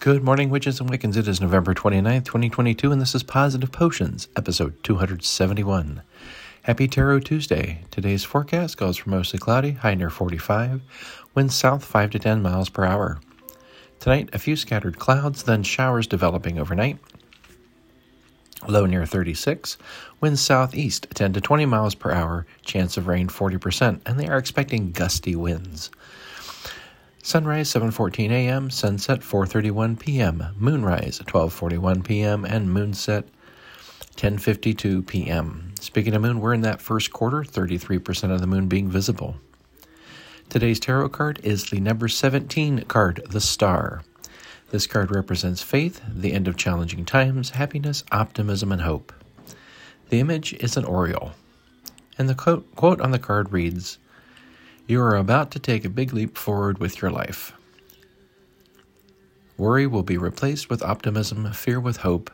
Good morning, witches and Wiccans. It is November 29th, 2022, and this is Positive Potions, episode 271. Happy Tarot Tuesday. Today's forecast calls for mostly cloudy, high near 45, winds south 5 to 10 miles per hour. Tonight, a few scattered clouds, then showers developing overnight. Low near 36, winds southeast 10 to 20 miles per hour, chance of rain 40%, and they are expecting gusty winds. Sunrise 7:14 a.m., sunset 4:31 p.m., moonrise 12:41 p.m., and moonset 10:52 p.m. Speaking of moon, we're in that first quarter, 33% of the moon being visible. Today's tarot card is the number 17 card, the Star. This card represents faith, the end of challenging times, happiness, optimism, and hope. The image is an oriole. And the quote, on the card reads you are about to take a big leap forward with your life. Worry will be replaced with optimism, fear with hope,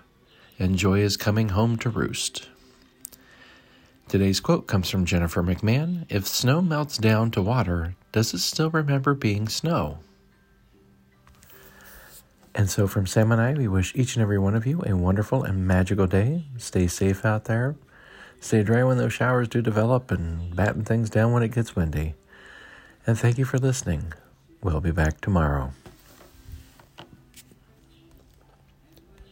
and joy is coming home to roost. Today's quote comes from Jennifer McMahon If snow melts down to water, does it still remember being snow? And so, from Sam and I, we wish each and every one of you a wonderful and magical day. Stay safe out there. Stay dry when those showers do develop and batten things down when it gets windy and thank you for listening. We'll be back tomorrow.